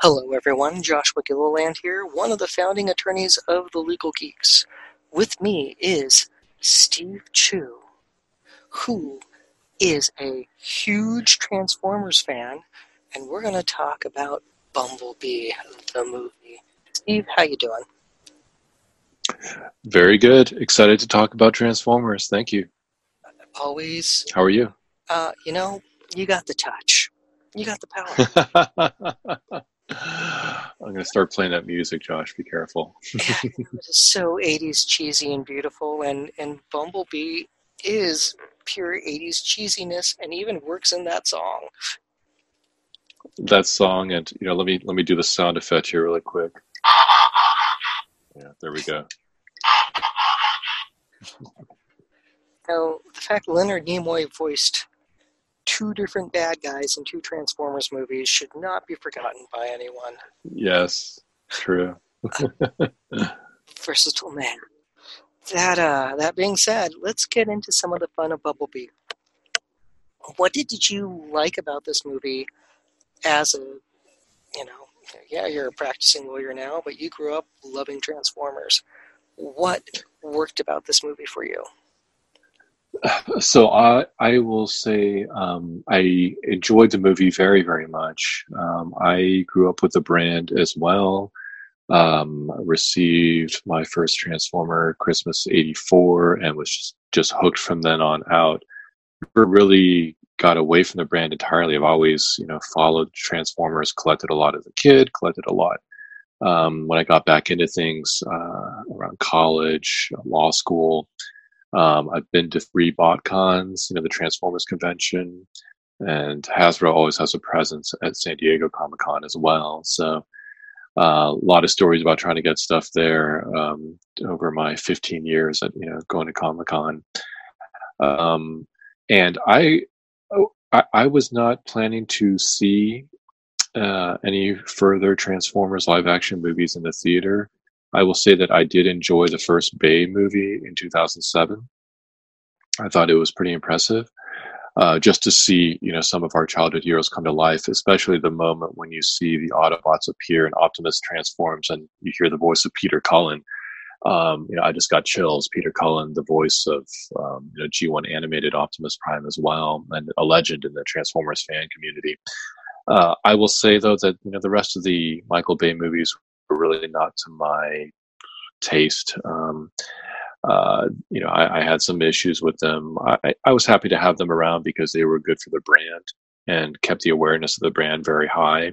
Hello, everyone. Joshua Gilliland here, one of the founding attorneys of the Legal Geeks. With me is Steve Chu, who is a huge Transformers fan, and we're going to talk about Bumblebee, the movie. Steve, how you doing? Very good. Excited to talk about Transformers. Thank you. Always. How are you? Uh, you know, you got the touch. You got the power. I'm going to start playing that music, Josh. Be careful. it's so 80s cheesy and beautiful, and, and Bumblebee is pure 80s cheesiness and even works in that song. That song, and you know, let me let me do the sound effect here really quick. Yeah, there we go. Now, the fact Leonard Nimoy voiced two different bad guys in two Transformers movies should not be forgotten by anyone. Yes, true. Versatile man. That uh, that being said, let's get into some of the fun of Bumblebee. What did you like about this movie as a, you know, yeah, you're a practicing lawyer now, but you grew up loving Transformers. What worked about this movie for you? So I I will say um, I enjoyed the movie very very much. Um, I grew up with the brand as well. Um, received my first Transformer Christmas '84 and was just, just hooked from then on out. Never really got away from the brand entirely. I've always you know followed Transformers, collected a lot as a kid, collected a lot um, when I got back into things uh, around college, law school. Um, I've been to three BotCons, you know, the Transformers convention, and Hasbro always has a presence at San Diego Comic Con as well. So uh, a lot of stories about trying to get stuff there um, over my 15 years at you know going to Comic Con. Um, and I, oh, I, I was not planning to see uh, any further Transformers live action movies in the theater. I will say that I did enjoy the first Bay movie in 2007. I thought it was pretty impressive. Uh, just to see, you know, some of our childhood heroes come to life, especially the moment when you see the Autobots appear and Optimus transforms and you hear the voice of Peter Cullen. Um, you know, I just got chills. Peter Cullen, the voice of um, you know G1 animated Optimus Prime as well, and a legend in the Transformers fan community. Uh, I will say though that you know the rest of the Michael Bay movies really not to my taste. Um, uh, you know, I, I, had some issues with them. I, I, was happy to have them around because they were good for the brand and kept the awareness of the brand very high.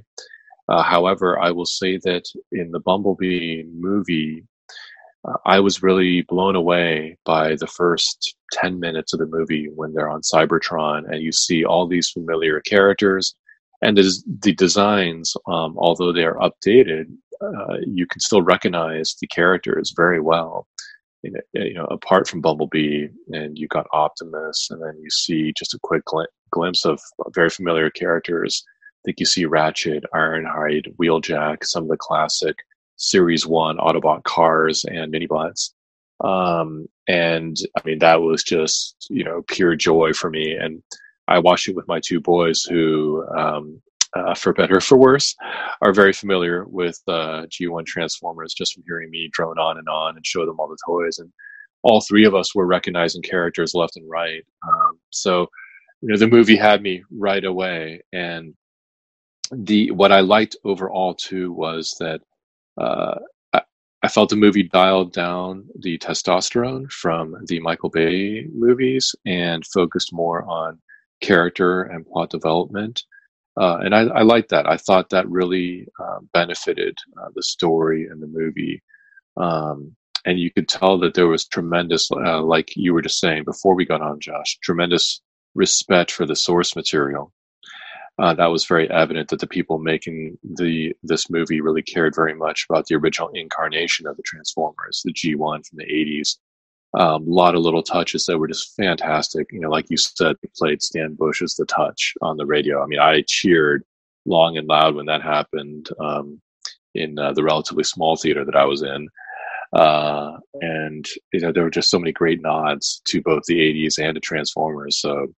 Uh, however, I will say that in the Bumblebee movie, uh, I was really blown away by the first 10 minutes of the movie when they're on Cybertron and you see all these familiar characters and the, the designs, um, although they are updated, uh, you can still recognize the characters very well. You know, you know, apart from Bumblebee, and you got Optimus, and then you see just a quick gl- glimpse of very familiar characters. I think you see Ratchet, Ironhide, Wheeljack, some of the classic Series One Autobot cars and Minibots. Um, and I mean, that was just you know pure joy for me. And I watched it with my two boys who, um, uh, for better or for worse, are very familiar with uh, G1 Transformers just from hearing me drone on and on and show them all the toys. And all three of us were recognizing characters left and right. Um, so, you know, the movie had me right away. And the what I liked overall too was that uh, I, I felt the movie dialed down the testosterone from the Michael Bay movies and focused more on character and plot development. Uh, and I, I that. I thought that really uh, benefited uh, the story and the movie. Um, and you could tell that there was tremendous, uh, like you were just saying before we got on, Josh, tremendous respect for the source material. Uh, that was very evident that the people making the this movie really cared very much about the original incarnation of the Transformers, the G1 from the 80s, a um, lot of little touches that were just fantastic. You know, like you said, played Stan Bush's "The Touch" on the radio. I mean, I cheered long and loud when that happened um, in uh, the relatively small theater that I was in. Uh, and you know, there were just so many great nods to both the '80s and to Transformers. So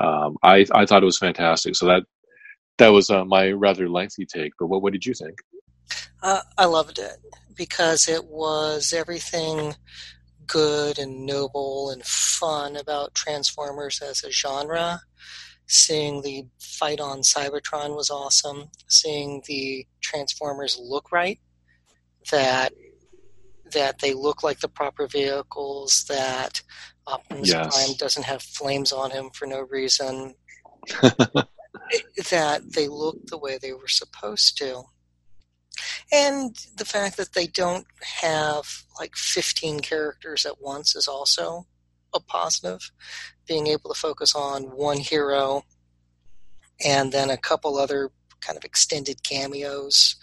um, I I thought it was fantastic. So that that was uh, my rather lengthy take. But what what did you think? Uh, I loved it because it was everything good and noble and fun about Transformers as a genre. Seeing the fight on Cybertron was awesome. Seeing the Transformers look right, that that they look like the proper vehicles, that Optimus yes. Prime doesn't have flames on him for no reason, that they look the way they were supposed to. And the fact that they don't have like 15 characters at once is also a positive. Being able to focus on one hero and then a couple other kind of extended cameos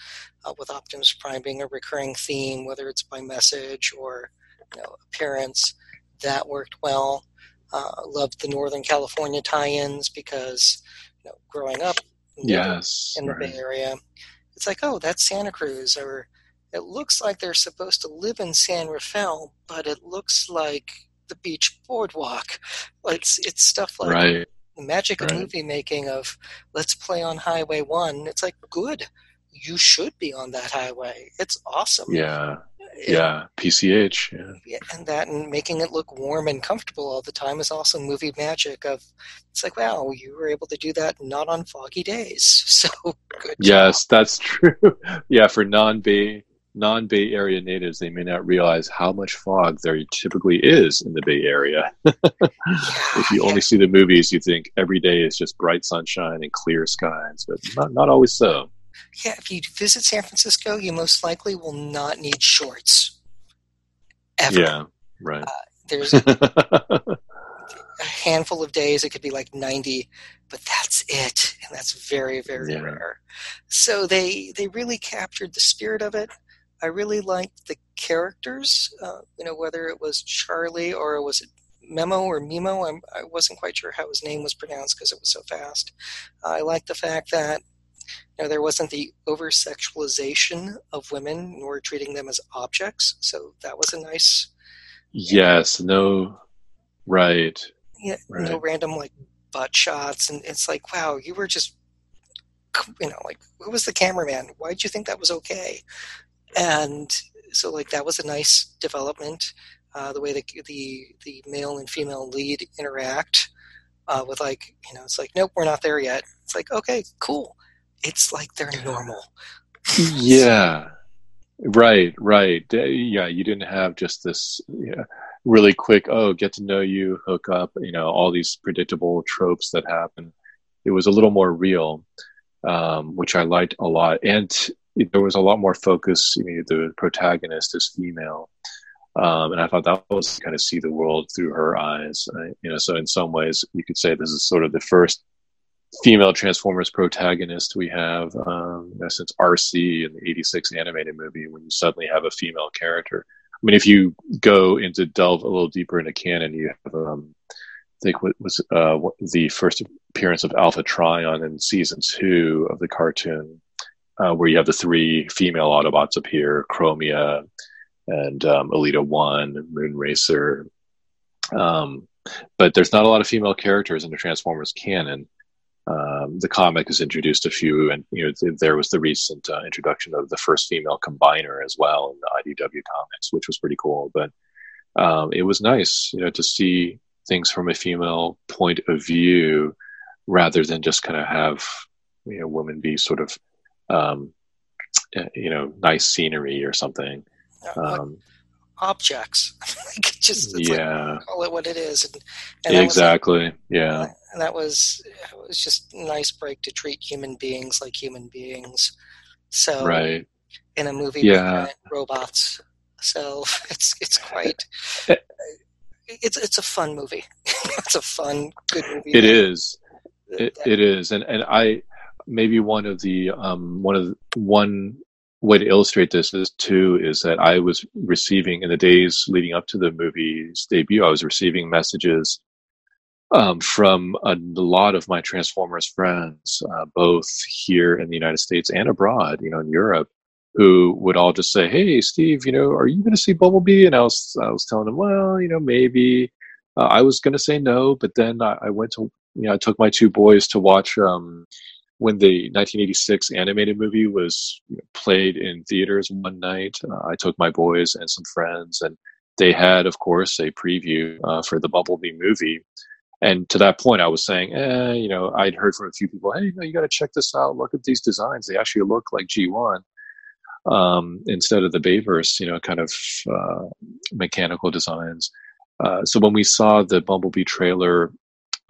uh, with Optimus Prime being a recurring theme, whether it's by message or you know, appearance, that worked well. Uh, loved the Northern California tie-ins because you know, growing up yes, in the right. Bay Area, it's like, oh, that's Santa Cruz, or it looks like they're supposed to live in San Rafael, but it looks like the beach boardwalk. It's it's stuff like right. the magic right. of movie making of let's play on Highway One. It's like good you should be on that highway. It's awesome. Yeah. Yeah, PCH. Yeah. yeah. And that and making it look warm and comfortable all the time is also movie magic of it's like, wow, you were able to do that not on foggy days. So good Yes, that's true. yeah, for non Bay non Bay Area natives, they may not realize how much fog there typically is in the Bay Area. if you only see the movies, you think every day is just bright sunshine and clear skies, but not, not always so yeah, if you visit San Francisco, you most likely will not need shorts. Ever. Yeah, right. Uh, there's a, a, handful of days it could be like 90, but that's it, and that's very, very yeah. rare. So they they really captured the spirit of it. I really liked the characters. Uh, you know, whether it was Charlie or was it Memo or Mimo. I'm, I was not quite sure how his name was pronounced because it was so fast. Uh, I like the fact that you know, there wasn't the over sexualization of women nor treating them as objects. So that was a nice. Yes. No. Right. Yeah. Right. No random like butt shots, and it's like, wow, you were just, you know, like who was the cameraman? Why did you think that was okay? And so like that was a nice development. Uh, the way the, the the male and female lead interact uh, with like you know it's like nope we're not there yet. It's like okay cool it's like they're normal. yeah. Right, right. Yeah, you didn't have just this yeah, really quick, oh, get to know you, hook up, you know, all these predictable tropes that happen. It was a little more real, um, which I liked a lot. And there was a lot more focus. You know, the protagonist is female. Um, and I thought that was kind of see the world through her eyes. Uh, you know, so in some ways, you could say this is sort of the first female Transformers protagonist we have um, since RC in the 86 animated movie when you suddenly have a female character. I mean, if you go into delve a little deeper into canon, you have, um, I think, what was uh, what, the first appearance of Alpha Trion in season two of the cartoon, uh, where you have the three female Autobots appear Chromia and um, Elita 1, Moon Racer. Um, but there's not a lot of female characters in the Transformers canon um, the comic has introduced a few, and you know th- there was the recent uh, introduction of the first female combiner as well in the IDW comics, which was pretty cool. But um, it was nice, you know, to see things from a female point of view rather than just kind of have you know women be sort of um, eh, you know nice scenery or something. Um, objects. like just yeah, like, call it what it is. And, and exactly. Yeah. And that was it was just a nice break to treat human beings like human beings. So right in a movie yeah. with robots. So it's it's quite eh. it's it's a fun movie. it's a fun good movie. It is. It, it is, and and I maybe one of the um one of the, one way to illustrate this is too is that I was receiving in the days leading up to the movie's debut, I was receiving messages um, from a lot of my Transformers friends, uh, both here in the United States and abroad, you know, in Europe, who would all just say, "Hey, Steve, you know, are you going to see Bumblebee?" And I was, I was telling them, "Well, you know, maybe." Uh, I was going to say no, but then I, I, went to, you know, I took my two boys to watch um, when the 1986 animated movie was played in theaters one night, uh, I took my boys and some friends, and they had, of course, a preview uh, for the Bumblebee movie. And to that point, I was saying, eh, you know, I'd heard from a few people, hey, you, know, you got to check this out. Look at these designs; they actually look like G1 um, instead of the Bayverse, you know, kind of uh, mechanical designs. Uh, so when we saw the Bumblebee trailer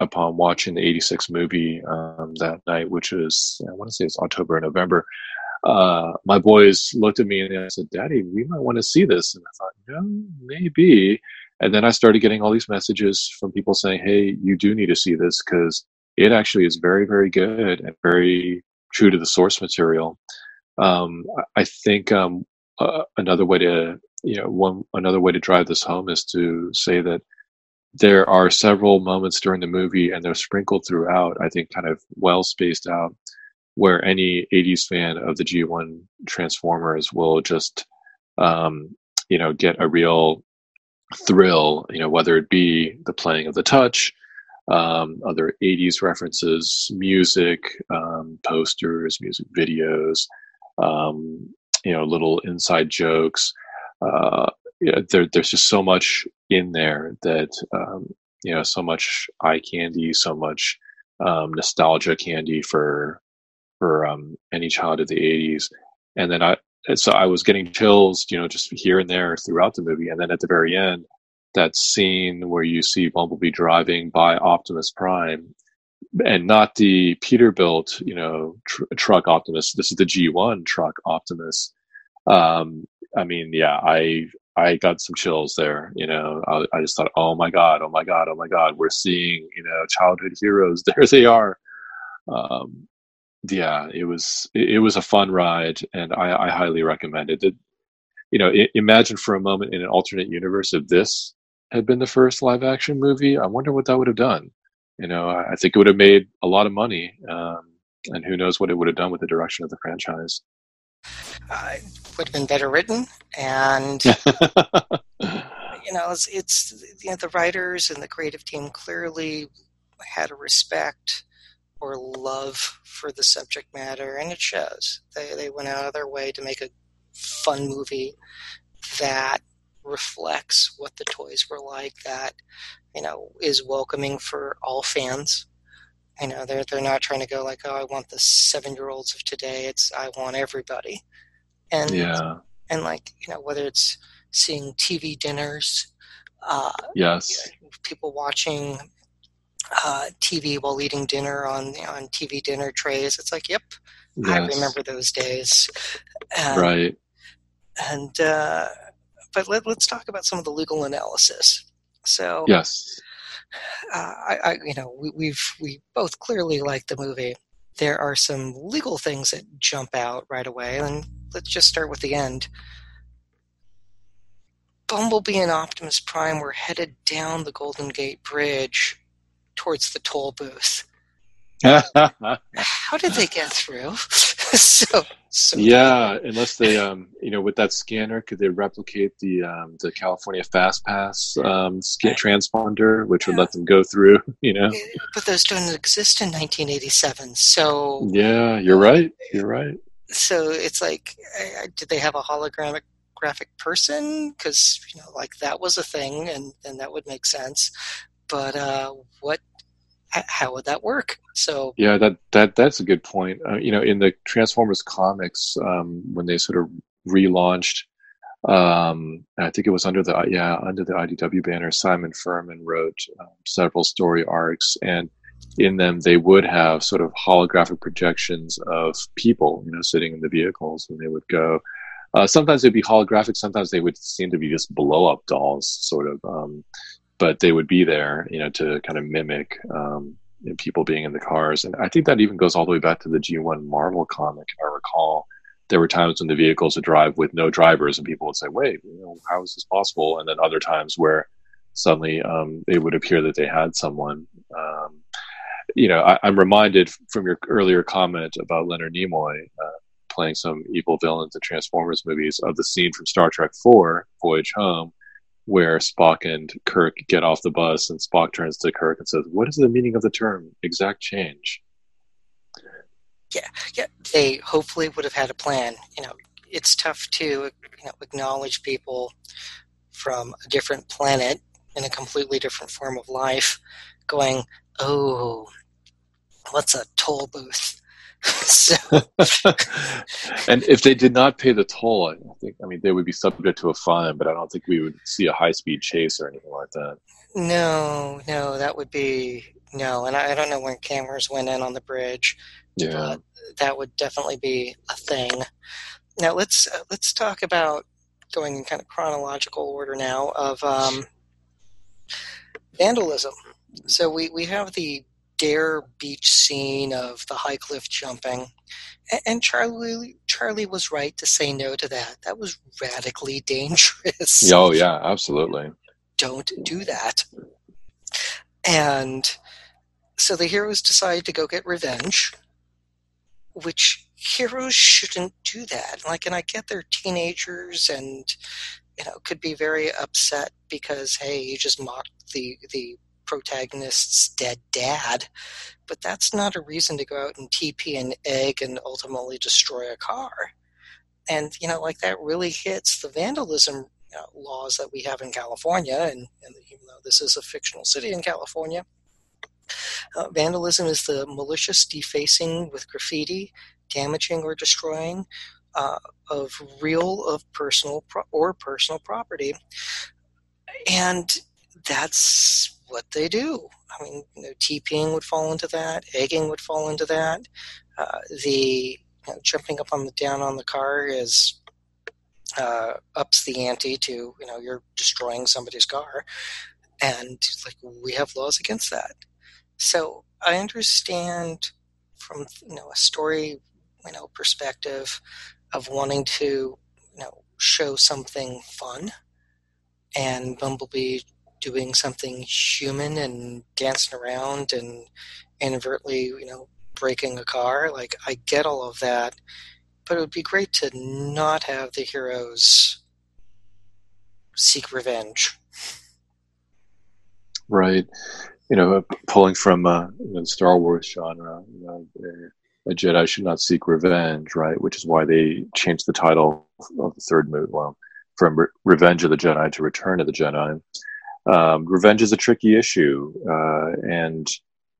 upon watching the 86 movie um, that night, which was, I want to say it's October or November, uh, my boys looked at me and they said, Daddy, we might want to see this. And I thought, yeah, maybe. And then I started getting all these messages from people saying, hey, you do need to see this because it actually is very, very good and very true to the source material. Um, I think um, uh, another way to, you know, one another way to drive this home is to say that there are several moments during the movie, and they're sprinkled throughout. I think kind of well spaced out, where any '80s fan of the G1 Transformers will just, um, you know, get a real thrill. You know, whether it be the playing of the touch, um, other '80s references, music, um, posters, music videos, um, you know, little inside jokes. Uh, yeah, there, there's just so much in there that um, you know so much eye candy so much um, nostalgia candy for for um, any child of the 80s and then i so i was getting chills you know just here and there throughout the movie. And then at the very end that scene where you see bumblebee driving by optimus prime and not the peterbilt you know tr- truck optimus this is the g1 truck optimus. Um, I mean, yeah, I I got some chills there. You know, I, I, just thought, oh my god, oh my god, oh my god, we're seeing you know childhood heroes. There they are. Um, yeah, it was it, it, was a fun ride, and I, I highly recommend it. it you know, I, imagine for a moment in an alternate universe if this had been the first live action movie. I wonder what that would have done. You know, I, I think it would have made a lot of money, um, and who knows what it would have done with the direction of the franchise. Uh, would have been better written, and you know, it's, it's you know the writers and the creative team clearly had a respect or love for the subject matter, and it shows. They they went out of their way to make a fun movie that reflects what the toys were like. That you know is welcoming for all fans. You know, they're they're not trying to go like, oh, I want the seven year olds of today. It's I want everybody. And yeah. and like you know whether it's seeing tv dinners uh, yes. people watching uh, tv while eating dinner on on tv dinner trays it's like yep yes. i remember those days. And, right. and uh, but let, us talk about some of the legal analysis. So yes uh, I, I, you know we, we've we both clearly like the movie there are some legal things that jump out right away and let's just start with the end. Bumblebee and Optimus Prime were headed down the Golden Gate Bridge towards the toll booth. How did they get through? so, so yeah, unless they, um, you know, with that scanner, could they replicate the um, the California Fast Pass um, scan transponder, which would let them go through? You know, but those don't exist in 1987. So yeah, you're right. You're right so it's like, did they have a holographic graphic person? Because you know, like that was a thing, and and that would make sense. But uh, what? How would that work? So yeah, that that that's a good point. Uh, you know, in the Transformers comics, um, when they sort of relaunched um, I think it was under the yeah under the IDW banner. Simon Furman wrote um, several story arcs, and in them they would have sort of holographic projections of people, you know, sitting in the vehicles, and they would go. Uh, sometimes they'd be holographic. Sometimes they would seem to be just blow up dolls, sort of. But they would be there, you know, to kind of mimic um, people being in the cars. And I think that even goes all the way back to the G1 Marvel comic. If I recall, there were times when the vehicles would drive with no drivers, and people would say, "Wait, you know, how is this possible?" And then other times where suddenly um, it would appear that they had someone. Um, you know, I, am reminded from your earlier comment about Leonard Nimoy uh, playing some evil villains in Transformers movies of the scene from Star Trek IV, Voyage Home, where Spock and Kirk get off the bus, and Spock turns to Kirk and says, "What is the meaning of the term exact change?" Yeah, yeah. They hopefully would have had a plan. You know, it's tough to you know acknowledge people from a different planet in a completely different form of life, going, "Oh, what's a toll booth?" So, and if they did not pay the toll, I think I mean they would be subject to a fine, but I don't think we would see a high speed chase or anything like that. No, no, that would be no, and I, I don't know when cameras went in on the bridge. Yeah, that would definitely be a thing. Now let's uh, let's talk about going in kind of chronological order now of um, vandalism. So we, we have the Dare Beach scene of the high cliff jumping, and, Charlie Charlie was right to say no to that. That was radically dangerous. Oh yeah, absolutely. Don't do that. And so the heroes decide to go get revenge, which heroes shouldn't do that. Like, and I get they're teenagers and you know could be very upset because hey, you just mocked the the protagonist's dead dad, but that's not a reason to go out and TP an egg and ultimately destroy a car. And you know, like that really hits the vandalism you know, laws that we have in California, and, and even though this is a fictional city in California, uh, vandalism is the malicious defacing with graffiti, damaging or destroying uh, of real of personal pro- or personal property, and that's what they do. I mean, you know, TPing would fall into that, egging would fall into that. Uh, the you know, jumping up on the down on the car is uh, ups the ante to you know you're destroying somebody's car, and like we have laws against that. So I understand from you know a story you know perspective of wanting to you know show something fun and Bumblebee doing something human and dancing around and inadvertently you know breaking a car like I get all of that but it would be great to not have the heroes seek revenge right you know pulling from uh, the Star Wars genre you know, a Jedi should not seek revenge, right? Which is why they changed the title of the third movie, well, from Re- Revenge of the Jedi to Return of the Jedi. Um, revenge is a tricky issue, uh, and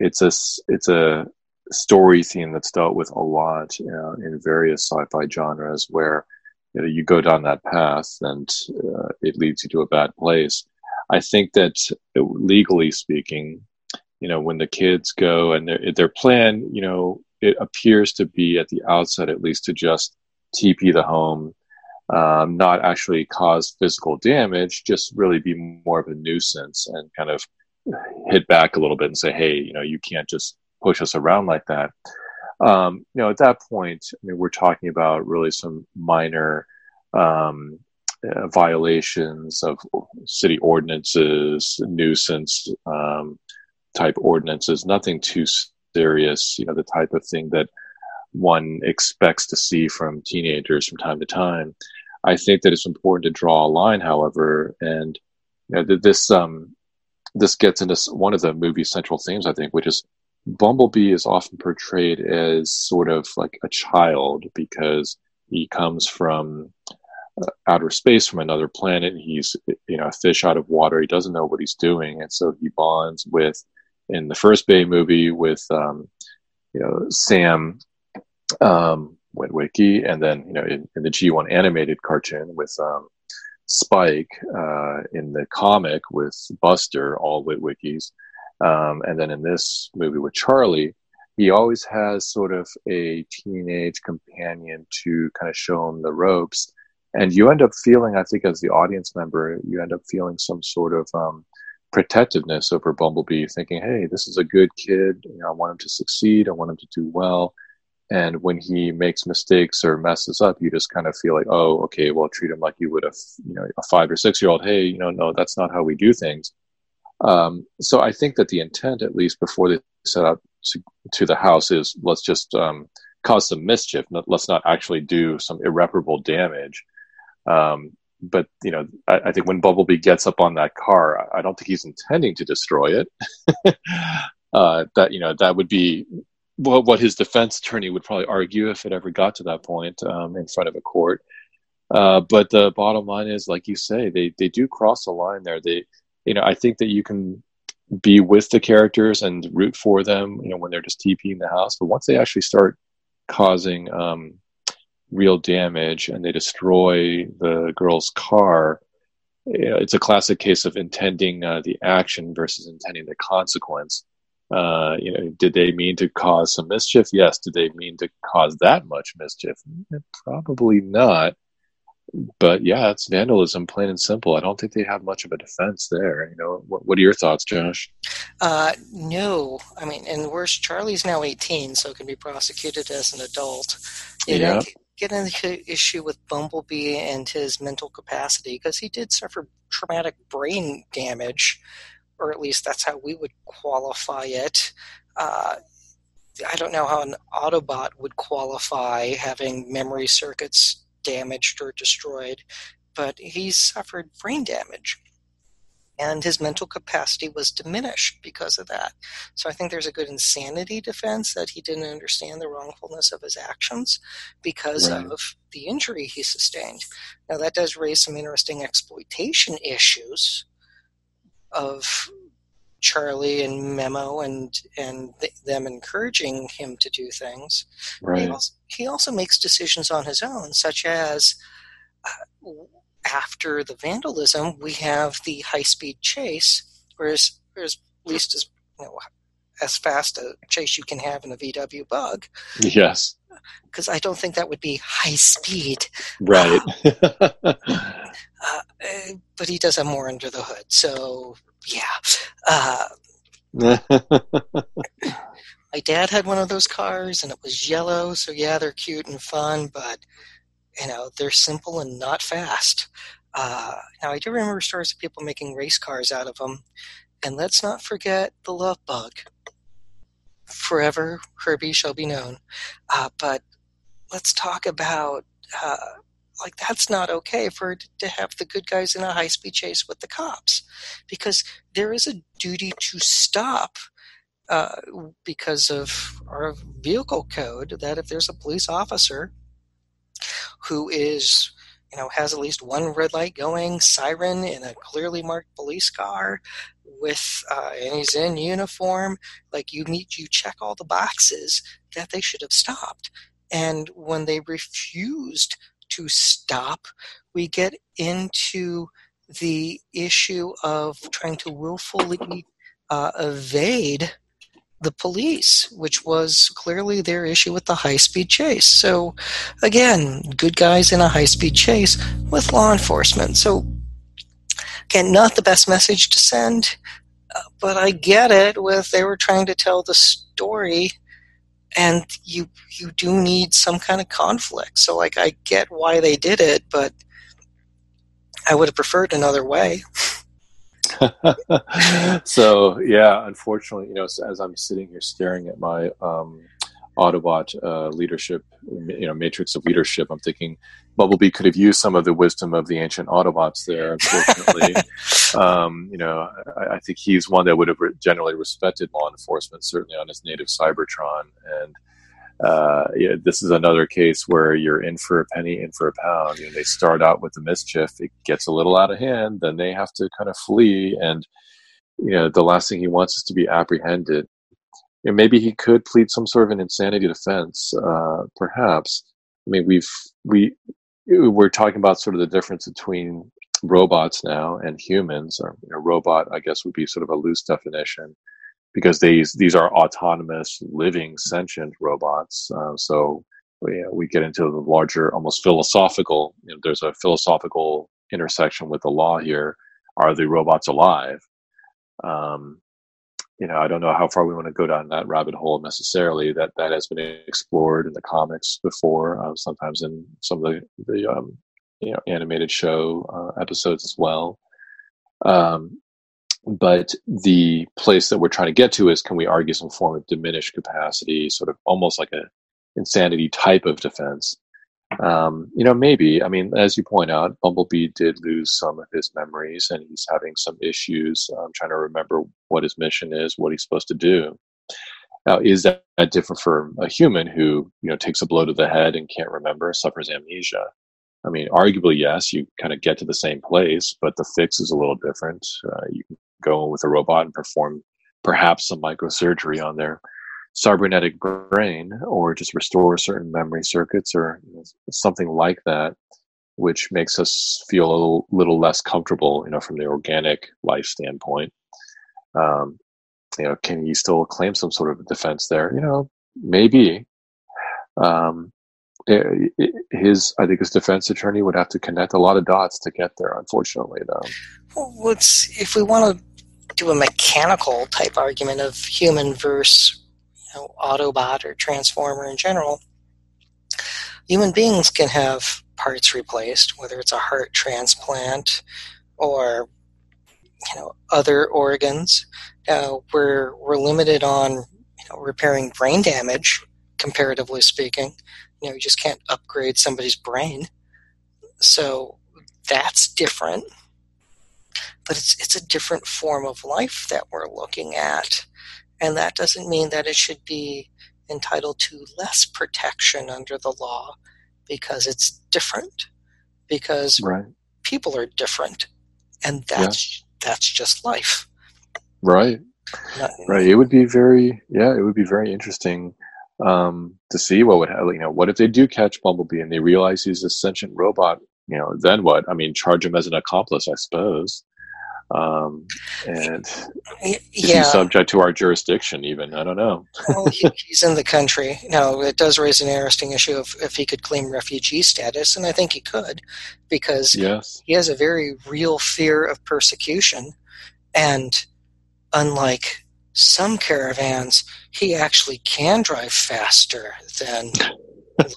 it's a it's a story theme that's dealt with a lot in various sci-fi genres, where you, know, you go down that path and uh, it leads you to a bad place. I think that legally speaking, you know, when the kids go and their, their plan, you know, it appears to be at the outset, at least, to just TP the home, um, not actually cause physical damage, just really be more of a nuisance and kind of hit back a little bit and say, hey, you know, you can't just push us around like that. Um, you know, at that point, I mean, we're talking about really some minor um, uh, violations of city ordinances, nuisance um, type ordinances, nothing too serious, you know, the type of thing that one expects to see from teenagers from time to time. I think that it's important to draw a line, however, and you know, this um, this gets into one of the movie's central themes, I think, which is Bumblebee is often portrayed as sort of like a child because he comes from uh, outer space from another planet. He's you know a fish out of water. He doesn't know what he's doing, and so he bonds with in the first Bay movie with um, you know Sam um, Witwicky, and then you know in, in, the G1 animated cartoon with um, Spike, uh, in the comic with Buster, all Witwickies, um, and then in this movie with Charlie, he always has sort of a teenage companion to kind of show him the ropes. And you end up feeling, I think, as the audience member, you end up feeling some sort of um, protectiveness over Bumblebee, thinking, "Hey, this is a good kid. You know, I want him to succeed. I want him to do well." And when he makes mistakes or messes up, you just kind of feel like, "Oh, okay, well, treat him like you would a you know a five or six year old. Hey, you know, no, that's not how we do things." Um, so I think that the intent, at least before they set out to, to the house, is let's just um, cause some mischief. Let's not actually do some irreparable damage. Um, but you know, I, I, think when Bumblebee gets up on that car, I don't think he's intending to destroy it. uh, that you know, that would be what what his defense attorney would probably argue if it ever got to that point um, in front of a court. Uh, but the bottom line is, like you say, they they do cross the line there. They, you know, I think that you can be with the characters and root for them, you know, when they're just TPing the house. But once they actually start causing um, real damage and they destroy the girl's car, you know, it's a classic case of intending uh, the action versus intending the consequence. Uh, you know, did they mean to cause some mischief? Yes. Did they mean to cause that much mischief? Probably not but yeah, it's vandalism, plain and simple. I don't think they have much of a defense there. You know, what, what are your thoughts, Josh? Uh, no, I mean, and worse, Charlie's now 18, so can be prosecuted as an adult. You yeah. Know, get into issue with Bumblebee and his mental capacity because he did suffer traumatic brain damage, or at least that's how we would qualify it. Uh, I don't know how an Autobot would qualify having memory circuits damaged or destroyed, but he suffered brain damage. And his mental capacity was diminished because of that. So I think there's a good insanity defense that he didn't understand the wrongfulness of his actions because right. of the injury he sustained. Now, that does raise some interesting exploitation issues of Charlie and Memo and and th- them encouraging him to do things. Right. He also, he also makes decisions on his own, such as uh, after the vandalism, we have the high speed chase, whereas, whereas at least as you know, as fast a chase you can have in a VW Bug. Yes. Because I don't think that would be high speed. Right. uh, uh, but he does have more under the hood, so yeah. Uh, my dad had one of those cars, and it was yellow. So yeah, they're cute and fun, but you know they're simple and not fast. Uh, now I do remember stories of people making race cars out of them, and let's not forget the Love Bug. Forever, Herbie shall be known. Uh, but let's talk about uh, like that's not okay for to have the good guys in a high speed chase with the cops because there is a duty to stop uh, because of our vehicle code that if there's a police officer who is you know has at least one red light going siren in a clearly marked police car with uh, and he's in uniform like you need you check all the boxes that they should have stopped. And when they refused to stop, we get into the issue of trying to willfully uh, evade the police, which was clearly their issue with the high speed chase. So, again, good guys in a high speed chase with law enforcement. So, again, not the best message to send, uh, but I get it with they were trying to tell the story and you you do need some kind of conflict. So like I get why they did it, but I would have preferred another way. so yeah, unfortunately, you know, as I'm sitting here staring at my um, Autobot uh, leadership, you know, matrix of leadership, I'm thinking Bumblebee could have used some of the wisdom of the ancient Autobots there. Unfortunately, um, you know, I, I, think he's one that would have generally respected law enforcement, certainly on his native Cybertron. And uh, this is another case where you're in for a penny, in for a pound. You know, they start out with the mischief, it gets a little out of hand, then they have to kind of flee, and you know, the last thing he wants is to be apprehended. Know, maybe he could plead some sort of an insanity defense, uh, perhaps. I mean, we've we we're talking about sort of the difference between robots now and humans or you know, robot i guess would be sort of a loose definition because these these are autonomous living sentient robots uh, so we, we get into the larger almost philosophical you know, there's a philosophical intersection with the law here are the robots alive um, you know, I don't know how far we want to go down that rabbit hole necessarily. That that has been explored in the comics before, uh, sometimes in some of the the um, you know animated show uh, episodes as well. Um, but the place that we're trying to get to is can we argue some form of diminished capacity, sort of almost like a insanity type of defense um, you know, maybe. I mean, as you point out, Bumblebee did lose some of his memories, and he's having some issues um, trying to remember what his mission is, what he's supposed to do. Now, is that, different for a human who you know takes a blow to the head and can't remember, suffers amnesia? I mean, arguably, yes, you kind of get to the same place, but the fix is a little different. Uh, you go with a robot and perform perhaps some microsurgery on their cybernetic brain or just restore certain memory circuits or something like that which makes us feel a little, little, less comfortable, you know, from the organic life standpoint. Um, you know, can he still claim some sort of defense there? You know, maybe. Um, his, I think his defense attorney would have to connect a lot of dots to get there. Unfortunately, though. Well, let's if we want to do a mechanical type argument of human versus you know, Autobot or Transformer in general, human beings can have parts replaced, whether it's a heart transplant or you know other organs. Uh, we're we're limited on you know repairing brain damage, comparatively speaking. You know, you just can't upgrade somebody's brain. So that's different. But it's it's a different form of life that we're looking at. And that doesn't mean that it should be entitled to less protection under the law because it's different because right. people are different and that's yeah. that's just life right right it would be very yeah it would be very interesting um, to see what would happen you know what if they do catch bumblebee and they realize he's a sentient robot you know then what? I mean charge him as an accomplice i suppose. Um, and yeah. he's subject to our jurisdiction even i don't know. Well he, he's in the country. Now it does raise an interesting issue of if he could claim refugee status and i think he could because yes. he has a very real fear of persecution. And unlike some caravans he actually can drive faster than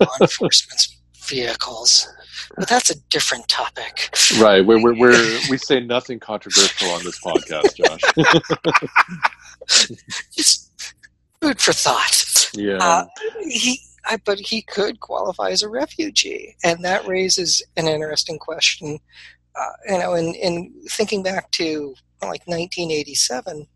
law enforcement's vehicles but that's a different topic. Right. We're, we're, we're, we say nothing controversial on this podcast, Josh. Just food for thought. Yeah. Uh, he, I, but he could qualify as a refugee, and that raises an interesting question. Uh, you know, in, in thinking back to like 1987,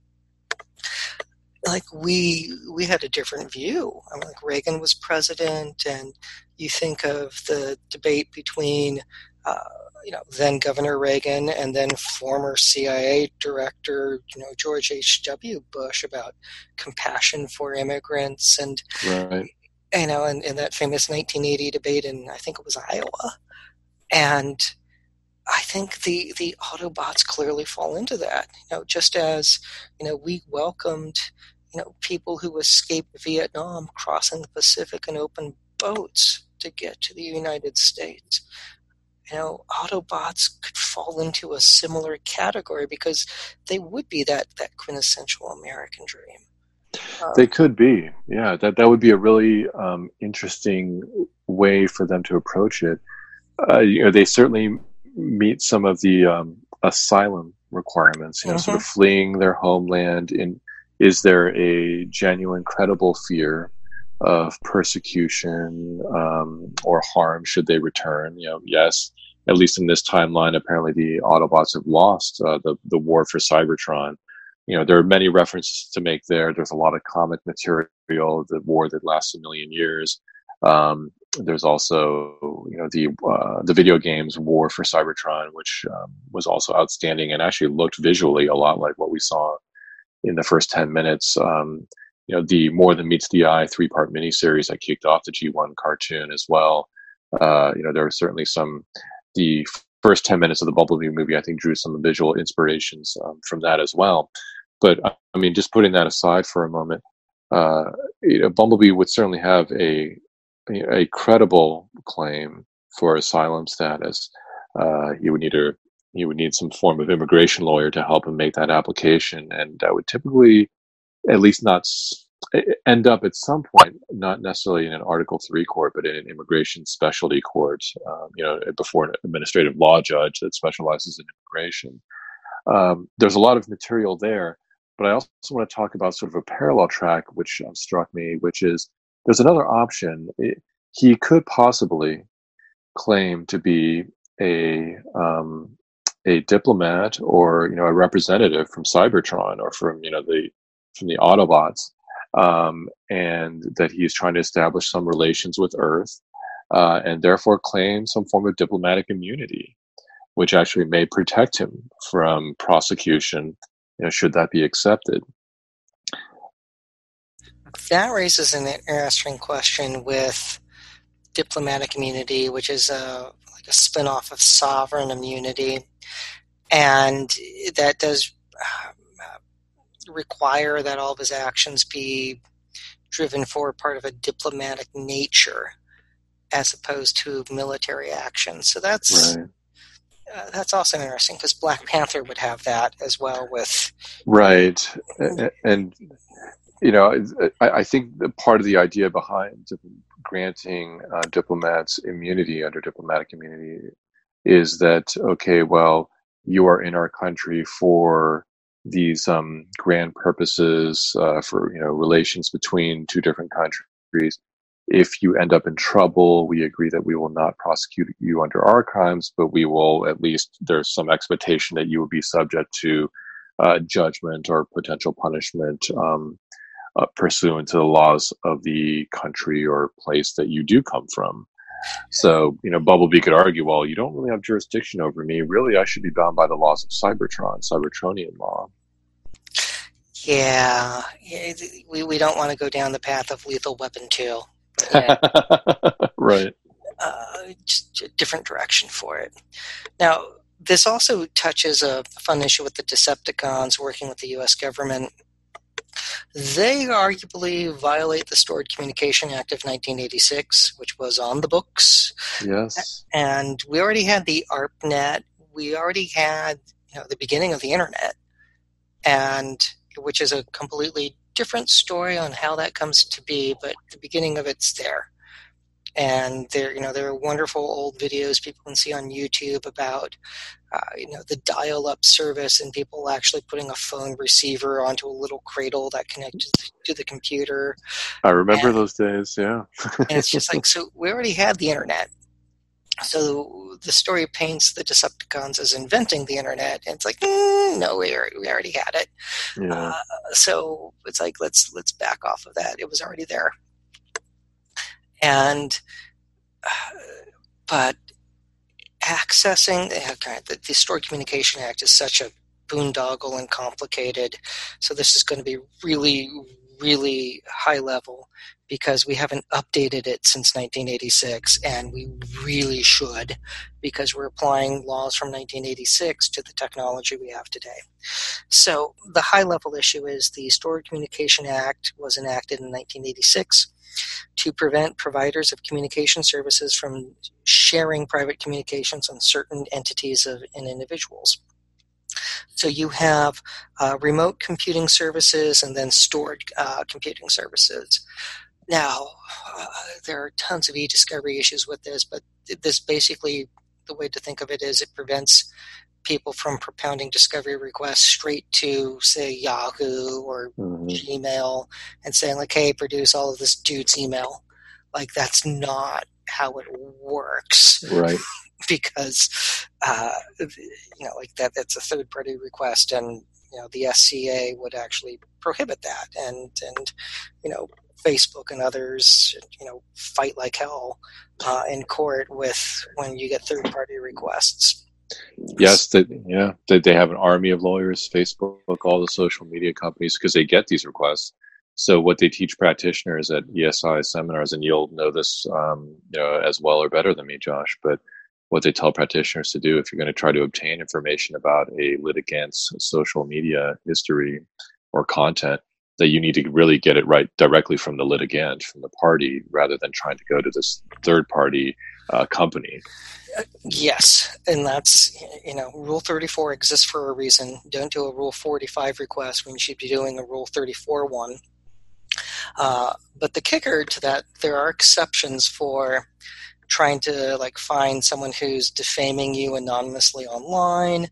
like we we had a different view. I mean, like Reagan was president, and you think of the debate between uh, you know then Governor Reagan and then former CIA director you know George H. W. Bush about compassion for immigrants and right. you know in, in that famous 1980 debate in I think it was Iowa, and I think the the Autobots clearly fall into that. You know, just as you know we welcomed you know people who escaped Vietnam crossing the Pacific in open boats to get to the United States. You know, Autobots could fall into a similar category because they would be that that quintessential American dream. Um, they could be, yeah. That that would be a really um, interesting way for them to approach it. Uh, you know, they certainly meet some of the um, asylum requirements. You know, mm-hmm. sort of mm-hmm. fleeing their homeland. In is there a genuine, credible fear of persecution um, or harm should they return? You know, yes. At least in this timeline, apparently the Autobots have lost uh, the the war for Cybertron. You know, there are many references to make there. There's a lot of comic material. The war that lasts a million years. Um, there's also you know the uh, the video games War for Cybertron, which um, was also outstanding and actually looked visually a lot like what we saw in the first ten minutes. Um, you know the More Than Meets the Eye three part miniseries that kicked off the G1 cartoon as well. Uh, you know there are certainly some the first ten minutes of the Bumblebee movie I think drew some visual inspirations um, from that as well. But I mean, just putting that aside for a moment, uh, you know, Bumblebee would certainly have a a credible claim for asylum status, uh, you would need a you would need some form of immigration lawyer to help him make that application, and that would typically, at least not end up at some point, not necessarily in an Article Three court, but in an immigration specialty court. Um, you know, before an administrative law judge that specializes in immigration. Um, there's a lot of material there, but I also want to talk about sort of a parallel track, which um, struck me, which is there's another option. he could possibly claim to be a um, a diplomat or you know a representative from Cybertron or from you know the from the Autobots, um, and that he is trying to establish some relations with Earth, uh, and therefore claim some form of diplomatic immunity, which actually may protect him from prosecution, you know, should that be accepted. That raises an interesting question with diplomatic immunity, which is a like a spinoff of sovereign immunity, and that does uh, require that all of his actions be driven for part of a diplomatic nature as opposed to military action. So that's right. uh, that's also interesting because Black Panther would have that as well with right and you know I, I think the part of the idea behind granting uh, diplomats immunity under diplomatic immunity is that okay well you are in our country for these um, grand purposes uh, for you know relations between two different countries if you end up in trouble, we agree that we will not prosecute you under our crimes, but we will at least, there's some expectation that you will be subject to uh, judgment or potential punishment um, uh, pursuant to the laws of the country or place that you do come from. So, you know, Bumblebee could argue, well, you don't really have jurisdiction over me. Really, I should be bound by the laws of Cybertron, Cybertronian law. Yeah, we, we don't want to go down the path of Lethal Weapon 2. right. Uh, just a different direction for it. Now, this also touches a fun issue with the Decepticons working with the U.S. government. They arguably violate the Stored Communication Act of 1986, which was on the books. Yes. And we already had the ARPANET. We already had you know, the beginning of the internet, and which is a completely different story on how that comes to be, but the beginning of it's there. And there, you know, there are wonderful old videos people can see on YouTube about, uh, you know, the dial-up service and people actually putting a phone receiver onto a little cradle that connected to the computer. I remember and, those days, yeah. and it's just like, so we already had the internet so the story paints the Decepticons as inventing the internet, and it's like, mm, no, we already, we already had it. Yeah. Uh, so it's like let's let's back off of that. It was already there, and but accessing oh okay, the, the Stored Communication Act is such a boondoggle and complicated. So this is going to be really, really high level because we haven't updated it since 1986, and we really should because we're applying laws from 1986 to the technology we have today. So, the high level issue is the Stored Communication Act was enacted in 1986 to prevent providers of communication services from sharing private communications on certain entities of, and individuals. So you have uh, remote computing services and then stored uh, computing services. Now, uh, there are tons of e-discovery issues with this, but this basically, the way to think of it is it prevents people from propounding discovery requests straight to, say, Yahoo or mm-hmm. Gmail and saying, like, hey, produce all of this dude's email. Like, that's not how it works. Right. because, uh, you know, like that, that's a third party request and, you know, the SCA would actually prohibit that. And, and, you know, Facebook and others, you know, fight like hell uh, in court with when you get third party requests. Yes, they, yeah, they, they have an army of lawyers, Facebook, all the social media companies, because they get these requests. So what they teach practitioners at ESI seminars, and you'll know this, um, you know, as well or better than me, Josh, but what they tell practitioners to do if you're going to try to obtain information about a litigant's social media history or content that you need to really get it right directly from the litigant, from the party, rather than trying to go to this third party uh, company. Yes, and that's you know Rule 34 exists for a reason. Don't do a Rule 45 request when you should be doing a Rule 34 one. Uh, but the kicker to that, there are exceptions for trying to like find someone who's defaming you anonymously online.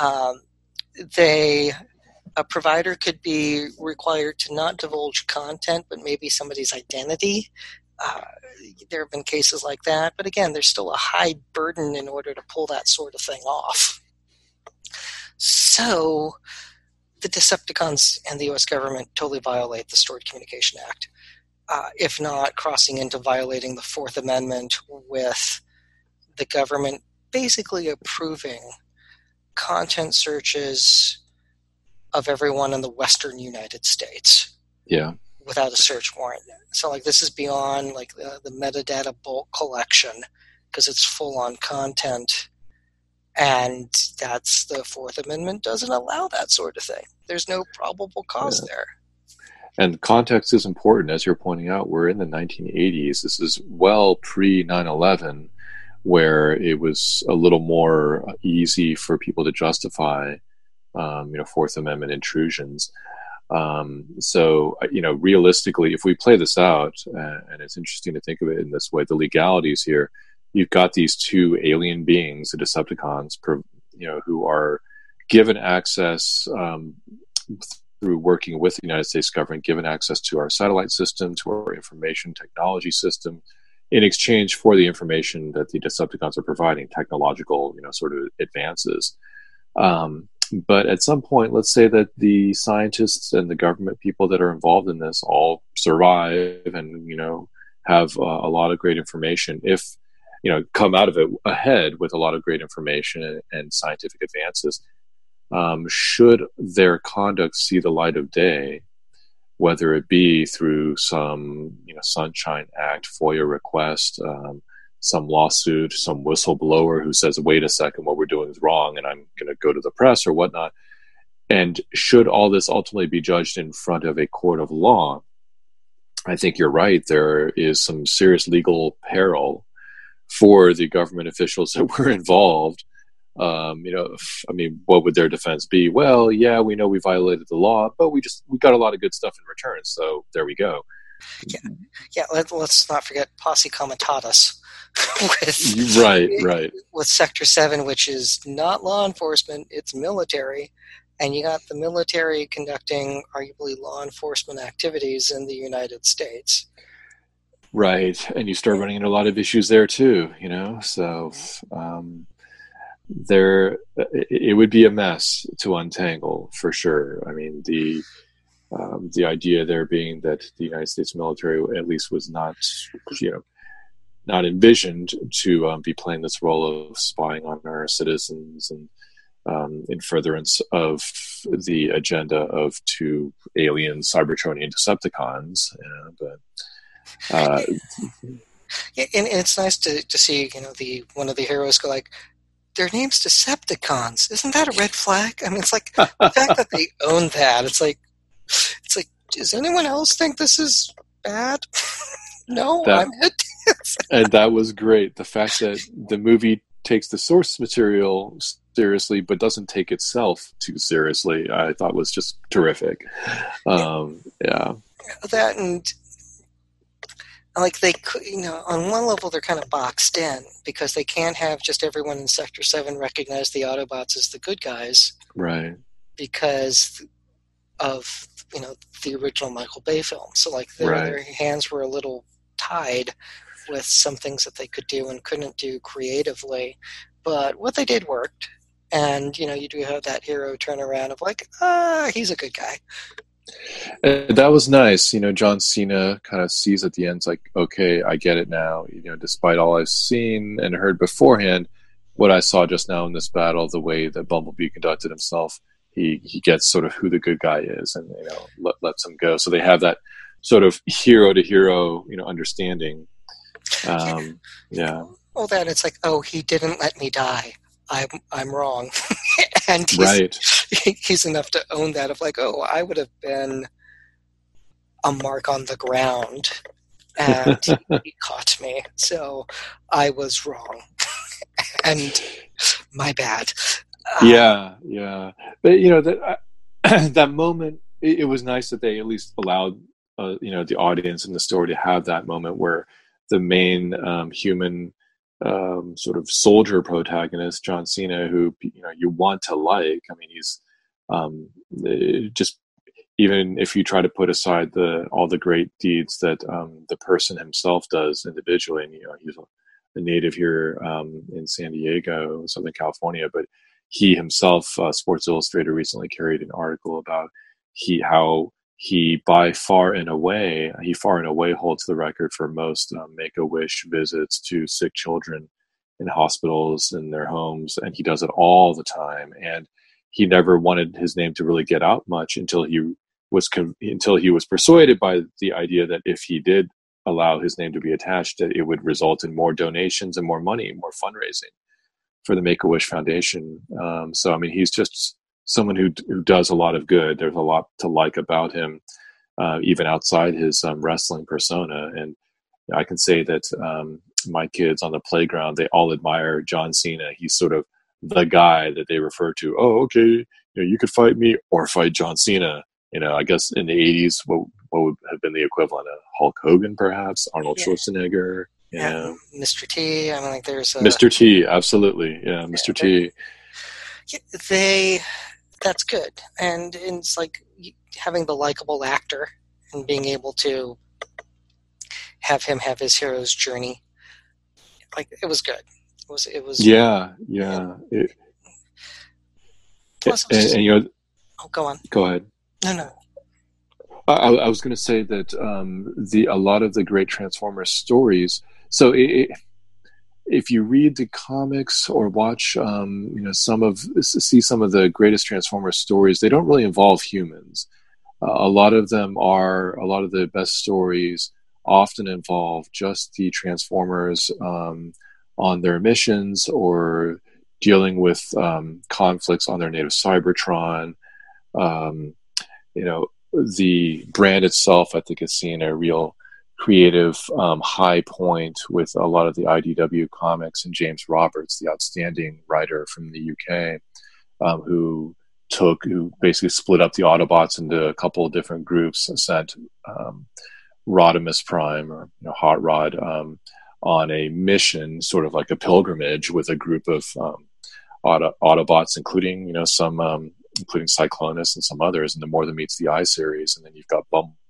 Um, they a provider could be required to not divulge content, but maybe somebody's identity. Uh, there have been cases like that, but again, there's still a high burden in order to pull that sort of thing off. So, the Decepticons and the U.S. government totally violate the Stored Communication Act, uh, if not crossing into violating the Fourth Amendment with the government basically approving content searches of everyone in the Western United States. Yeah. Without a search warrant. So, like, this is beyond like the, the metadata bulk collection because it's full on content and that's the Fourth Amendment doesn't allow that sort of thing. There's no probable cause yeah. there. And context is important, as you're pointing out. We're in the 1980s. This is well pre 9 11, where it was a little more easy for people to justify, um, you know, Fourth Amendment intrusions. Um, so, uh, you know, realistically, if we play this out, uh, and it's interesting to think of it in this way, the legalities here, you've got these two alien beings, the Decepticons, you know, who are given access um, through working with the United States government, given access to our satellite system, to our information technology system, in exchange for the information that the Decepticons are providing, technological, you know, sort of advances. Um, but at some point, let's say that the scientists and the government people that are involved in this all survive and you know have uh, a lot of great information. If you know come out of it ahead with a lot of great information and, scientific advances um, should their conduct see the light of day whether it be through some you know sunshine act foia request um, some lawsuit some whistleblower who says wait a second what we're doing is wrong and i'm going to go to the press or whatnot and should all this ultimately be judged in front of a court of law i think you're right there is some serious legal peril for the government officials that were involved. Um, you know, I mean, what would their defense be? Well, yeah, we know we violated the law, but we just we got a lot of good stuff in return. So there we go. Yeah, yeah. Let, us not forget posse comitatus. with, right, right. With Sector Seven, which is not law enforcement; it's military, and you got the military conducting arguably law enforcement activities in the United States. Right, and you start running into a lot of issues there too. You know, so um, there it would be a mess to untangle for sure. I mean, the um, the idea there being that the United States military, at least, was not, you know, not envisioned to um, be playing this role of spying on our citizens and um, in furtherance of the agenda of two alien Cybertronian Decepticons. Uh, but uh, yeah, and, and, it's nice to, to see you know the one of the heroes go like their name's Decepticons. Isn't that a red flag? I mean, it's like the fact that they own that. It's like it's like does anyone else think this is bad? no, that, I'm. And that was great. The fact that the movie takes the source material seriously but doesn't take itself too seriously i thought was just terrific um, yeah that and like they could, you know, on one level they're kind of boxed in because they can't have just everyone in Sector Seven recognize the Autobots as the good guys, right? Because of you know the original Michael Bay film, so like their, right. their hands were a little tied with some things that they could do and couldn't do creatively, but what they did worked. And you know, you do have that hero turnaround of like, ah, he's a good guy. And that was nice. You know, John Cena kind of sees at the end, it's like, okay, I get it now. You know, despite all I've seen and heard beforehand, what I saw just now in this battle, the way that Bumblebee conducted himself, he, he gets sort of who the good guy is and, you know, let, lets him go. So they have that sort of hero to hero, you know, understanding. Um, yeah. Well, then it's like, oh, he didn't let me die. I'm I'm wrong, and he's, right. he's enough to own that of like, oh, I would have been a mark on the ground, and he caught me, so I was wrong, and my bad. Uh, yeah, yeah, but you know that uh, that moment, it, it, was nice that they at least allowed uh, you know the audience and the story to have that moment where the main um, human um, sort of soldier protagonist, John Cena, who you know you want to like. I mean, he's um, just even if you try to put aside the all the great deeds that um, the person himself does individually, and you know he's a native here um, in San Diego, Southern California, but he himself, uh, Sports Illustrated, recently carried an article about he how he by far and away he far and away holds the record for most um, Make a Wish visits to sick children in hospitals in their homes, and he does it all the time. And he never wanted his name to really get out much until he was until he was persuaded by the idea that if he did allow his name to be attached, that it would result in more donations and more money, more fundraising for the Make a Wish Foundation. Um, so, I mean, he's just someone who, who does a lot of good. There's a lot to like about him, uh, even outside his um, wrestling persona. And I can say that um, my kids on the playground, they all admire John Cena. He's sort of the guy that they refer to. Oh, okay, you, know, you could fight me or fight John Cena. You know, I guess in the '80s, what what would have been the equivalent of Hulk Hogan, perhaps Arnold yeah. Schwarzenegger. Yeah, Mr. T. I mean, like there's a, Mr. T. Absolutely, yeah, Mr. T. They, that's good, and it's like having the likable actor and being able to have him have his hero's journey. Like it was good. It was. It was. Yeah, yeah. It, plus, and, and, you know, oh, go on. Go ahead. No, no. I, I was going to say that um, the a lot of the great Transformers stories. So it, if you read the comics or watch, um, you know, some of see some of the greatest Transformers stories, they don't really involve humans. Uh, a lot of them are a lot of the best stories often involve just the Transformers um, on their missions or dealing with um, conflicts on their native Cybertron. Um, you know, the brand itself, I think, has seen a real creative um, high point with a lot of the IDW comics and James Roberts, the outstanding writer from the UK, um, who took who basically split up the Autobots into a couple of different groups sent um, Rodimus Prime or you know, Hot Rod um, on a mission, sort of like a pilgrimage with a group of um, Auto- Autobots, including you know some um, including Cyclonus and some others, and the More Than Meets the Eye series, and then you've got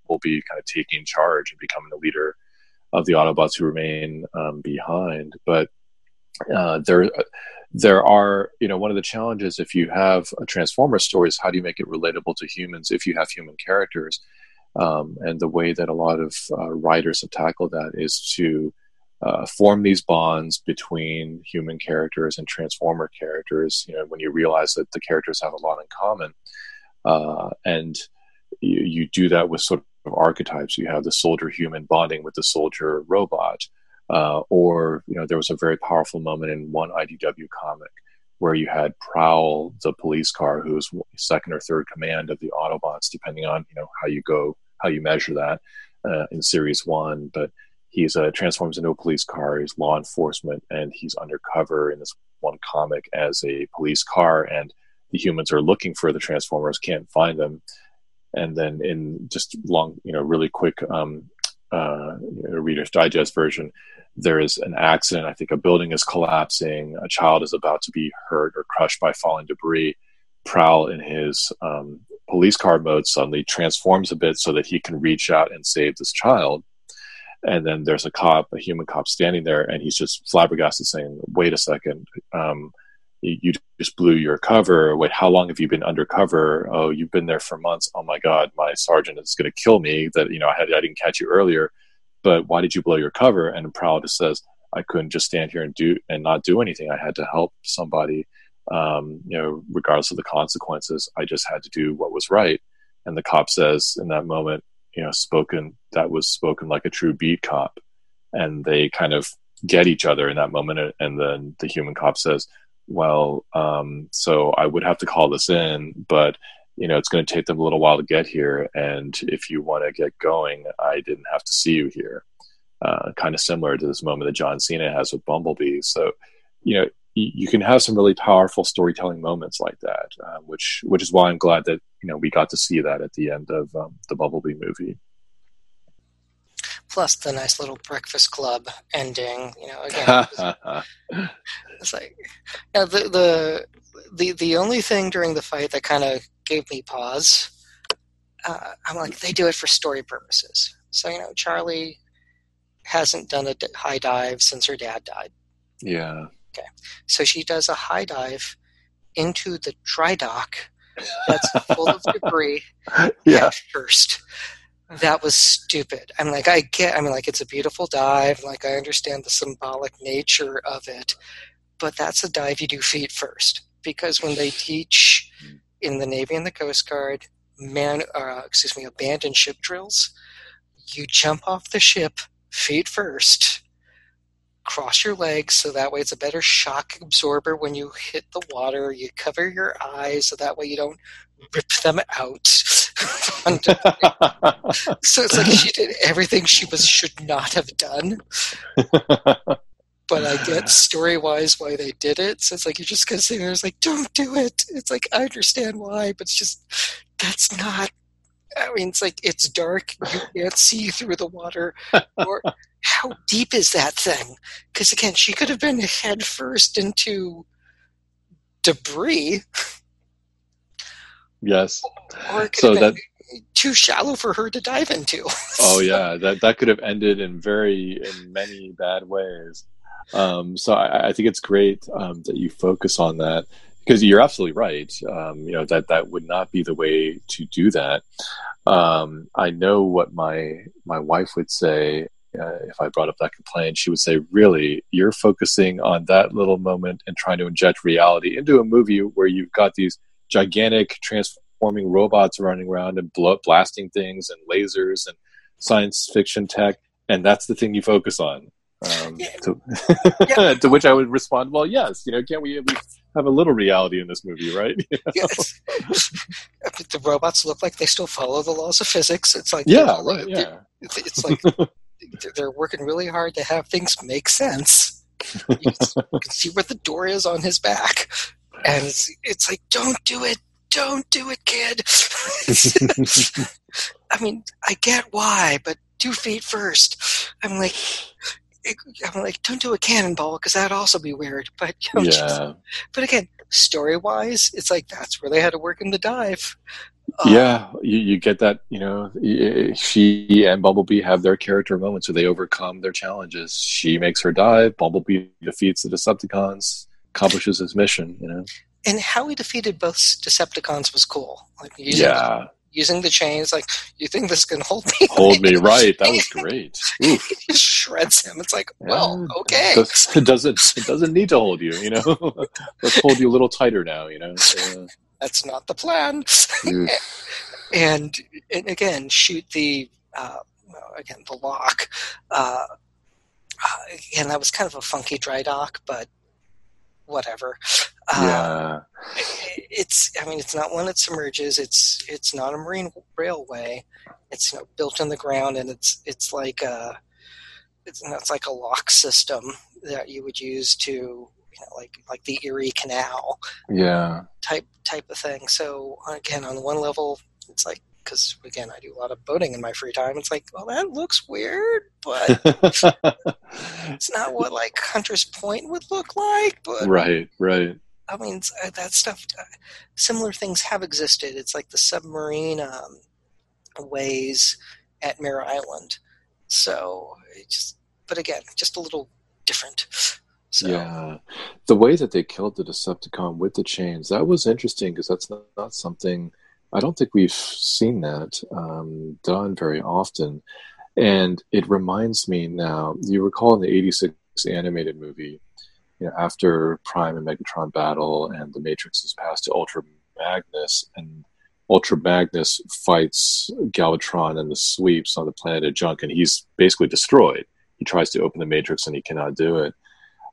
Bumblebee kind of taking charge and becoming the leader of the Autobots who remain um, behind. But uh, there, there are you know one of the challenges if you have a Transformer story is how do you make it relatable to humans if you have human characters, um, and the way that a lot of uh, writers have tackled that is to uh, form these bonds between human characters and transformer characters you know when you realize that the characters have a lot in common uh, and you, you, do that with sort of archetypes you have the soldier human bonding with the soldier robot uh, or you know there was a very powerful moment in one idw comic where you had prowl the police car who was second or third command of the autobots depending on you know how you go how you measure that uh, in series one but he's uh, transforms into a police car. He's law enforcement, and he's undercover in this one comic as a police car. And the humans are looking for the Transformers, can't find them. And then in just long, you know, really quick um, uh, Reader's Digest version, there is an accident. I think a building is collapsing. A child is about to be hurt or crushed by falling debris. Prowl in his um, police car mode suddenly transforms a bit so that he can reach out and save this child and then there's a cop, a human cop, standing there, and he's just flabbergasted, saying, "Wait a second, um, you, just blew your cover. Wait, how long have you been undercover? Oh, you've been there for months. Oh my God, my sergeant is going to kill me. That you know, I had I didn't catch you earlier, but why did you blow your cover?" And Prowl just says, "I couldn't just stand here and do and not do anything. I had to help somebody." Um, you know, regardless of the consequences, I just had to do what was right. And the cop says in that moment, you know spoken that was spoken like a true beat cop and they kind of get each other in that moment and then the human cop says well um, so i would have to call this in but you know it's going to take them a little while to get here and if you want to get going i didn't have to see you here uh, kind of similar to this moment that john cena has with bumblebee so you know you can have some really powerful storytelling moments like that, uh, which which is why I'm glad that you know we got to see that at the end of um, the Bumblebee movie. Plus the nice little Breakfast Club ending. You know, again, it's like you know, the the the the only thing during the fight that kind of gave me pause. Uh, I'm like, they do it for story purposes. So you know, Charlie hasn't done a high dive since her dad died. Yeah Okay. So she does a high dive into the dry dock that's full of debris Yeah. first. That was stupid. I'm like, I get, I mean, like, it's a beautiful dive. Like, I understand the symbolic nature of it, but that's a dive you do feet first. Because when they teach in the Navy and the Coast Guard, man, uh, excuse me, abandoned ship drills, you jump off the ship feet first, cross your legs so that way it's a better shock absorber when you hit the water. You cover your eyes so that way you don't rip them out. so it's like she did everything she was should not have done. But I get story wise why they did it. So it's like you're just gonna sit there. It's like don't do it. It's like I understand why, but it's just that's not. I mean, it's like it's dark. You can't see through the water. Or how deep is that thing? Because again, she could have been head first into debris, yes. or it could So have that too shallow for her to dive into. oh yeah, that that could have ended in very in many bad ways. Um, so I, I think it's great um, that you focus on that because you're absolutely right. Um, you know that that would not be the way to do that. Um, I know what my my wife would say uh, if I brought up that complaint. She would say, "Really, you're focusing on that little moment and trying to inject reality into a movie where you've got these gigantic transforming robots running around and blasting things and lasers and science fiction tech, and that's the thing you focus on." Um, Yeah. to, Yeah. to which I would respond, "Well, yes, you know, can't we at least have a little reality in this movie, right?" Yes. the robots look like they still follow the laws of physics. It's like yeah, right. Yeah, It's, it's like they're working really hard to have things make sense. You can, you can see where the door is on his back, and it's it's like, don't do it, don't do it, kid. I mean, I get why, but two feet first. I'm like, I'm like, don't do a cannonball because that'd also be weird. But you know, just- yeah, but again, story wise, it's like that's where they had to work in the dive. Uh, yeah. You, you get that. You know, she and Bumblebee have their character moments where they overcome their challenges. She makes her dive. Bumblebee defeats the Decepticons, accomplishes his mission. You know. and how he defeated both Decepticons was cool. Like using, Yeah, using the chains. Like, you think this can hold me? hold me right. That was great. He just shreds him. It's like, well, okay. It doesn't. It doesn't need to hold you. You know. Let's hold you a little tighter now. You know. Yeah. That's not the plan. And, and again, shoot the uh, again the lock. Uh, uh, again, that was kind of a funky dry dock, but whatever. Uh, yeah. it's i mean it's not one that submerges it's it's not a marine railway it's you know built in the ground and it's it's like a it's, it's like a lock system that you would use to you know like like the erie canal Yeah. type type of thing so again on one level it's like because again i do a lot of boating in my free time it's like well that looks weird but it's not what like hunter's point would look like but right. Right. I mean, uh, that stuff. Uh, similar things have existed. It's like the submarine um, ways at Mare Island. So, it just, but again, just a little different. So, Yeah, the way that they killed the Decepticon with the chains that was interesting because that's not, not something I don't think we've seen that um, done very often, and it reminds me now. You recall in the '86 animated movie, you know, after Prime and Megatron battle, and the Matrix is passed to Ultra Magnus, and Ultra Magnus fights Galvatron and the sweeps on the planet of Junk, and he's basically destroyed. He tries to open the Matrix and he cannot do it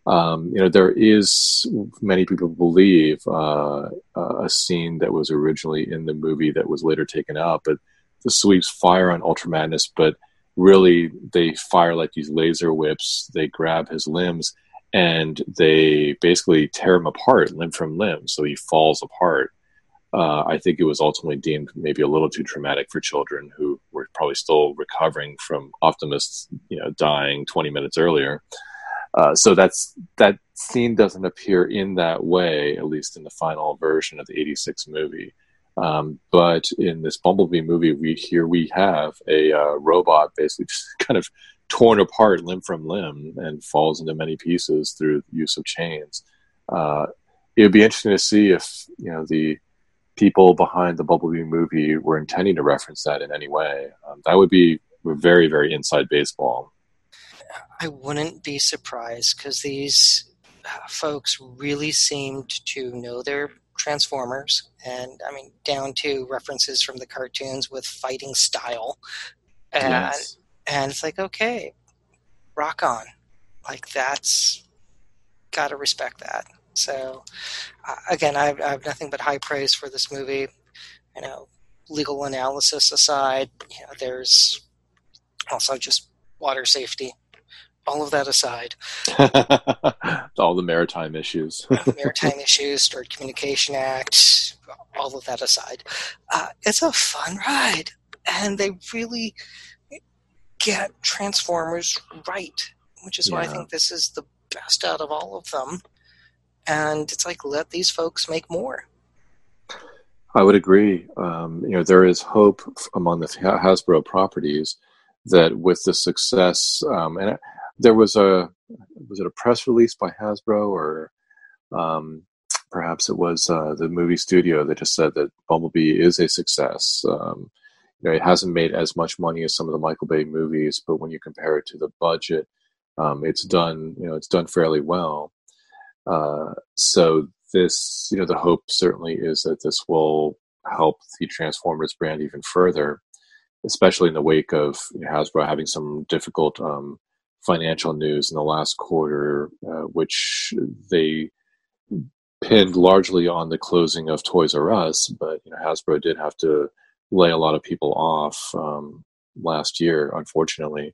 um, you know, there is many people believe uh, a scene that was originally in the movie that was later taken out, but the sweeps fire on Ultra Magnus, but really they fire like these laser whips. They grab his limbs and they basically tear him apart, limb from limb, so he falls apart. Uh, I think it was ultimately deemed maybe a little too traumatic for children who were probably still recovering from Optimus, you know, dying 20 minutes earlier. Uh, so that's that scene doesn't appear in that way, at least in the final version of the '86 movie. Um, but in this Bumblebee movie, we here we have a uh, robot basically just kind of torn apart limb from limb and falls into many pieces through use of chains. Uh, it would be interesting to see if you know the people behind the Bumblebee movie were intending to reference that in any way. Um, that would be very, very inside baseball. I wouldn't be surprised because these uh, folks really seemed to know their Transformers, and I mean, down to references from the cartoons with fighting style. And, yes. and it's like, okay, rock on. Like, that's got to respect that. So, uh, again, I, I, have nothing but high praise for this movie. You know, legal analysis aside, you know, there's also just water safety. All of that aside, all the maritime issues, maritime issues, Stored Communication Act, all of that aside, uh, it's a fun ride, and they really get Transformers right, which is yeah. why I think this is the best out of all of them and it's like let these folks make more. I would agree. Um, you know, there is hope among the Hasbro properties that with the success, um, and there was a was it a press release by Hasbro or um, perhaps it was uh, the movie studio that just said that Bumblebee is a success. Um, you know, it hasn't made as much money as some of the Michael Bay movies, but when you compare it to the budget, um, it's done. You know, it's done fairly well. Uh, so this, you know, the hope certainly is that this will help the Transformers brand even further, especially in the wake of you know, Hasbro having some difficult um, financial news in the last quarter, uh, which they pinned largely on the closing of Toys R Us, but you know, Hasbro did have to lay a lot of people off um, last year, unfortunately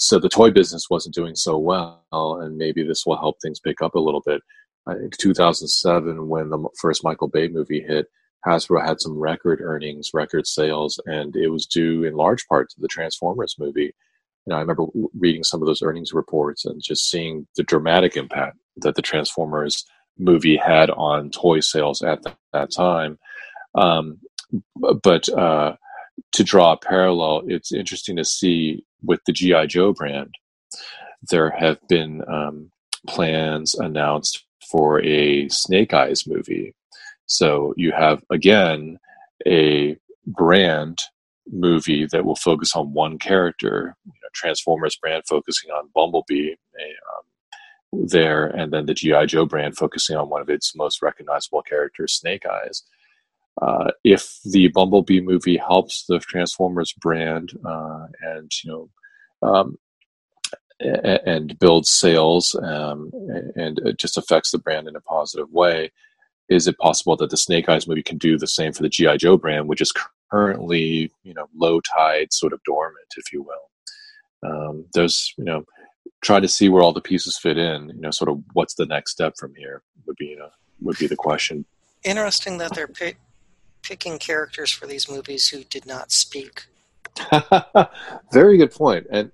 so the toy business wasn't doing so well, and maybe this will help things pick up a little bit. I think 2007, when the first Michael Bay movie hit, Hasbro had some record earnings, record sales, and it was due in large part to the Transformers movie. Know, I remember reading some of those earnings reports and just seeing the dramatic impact that the Transformers movie had on toy sales at that, that time. Um, but uh, to draw a parallel, it's interesting to see with the GI Joe brand, there have been um, plans announced for a Snake Eyes movie. So you have again a brand movie that will focus on one character. You know, Transformers brand focusing on Bumblebee. Um, there, and then the GI Joe brand focusing on one of its most recognizable characters, Snake Eyes. Uh, if the Bumblebee movie helps the Transformers brand uh, and you know um, and builds sales um, and it just affects the brand in a positive way, is it possible that the Snake Eyes movie can do the same for the GI Joe brand, which is currently you know low tide, sort of dormant, if you will? Um, there's you know try to see where all the pieces fit in. You know, sort of what's the next step from here would be you know would be the question. Interesting that they're picking characters for these movies who did not speak. Very good. And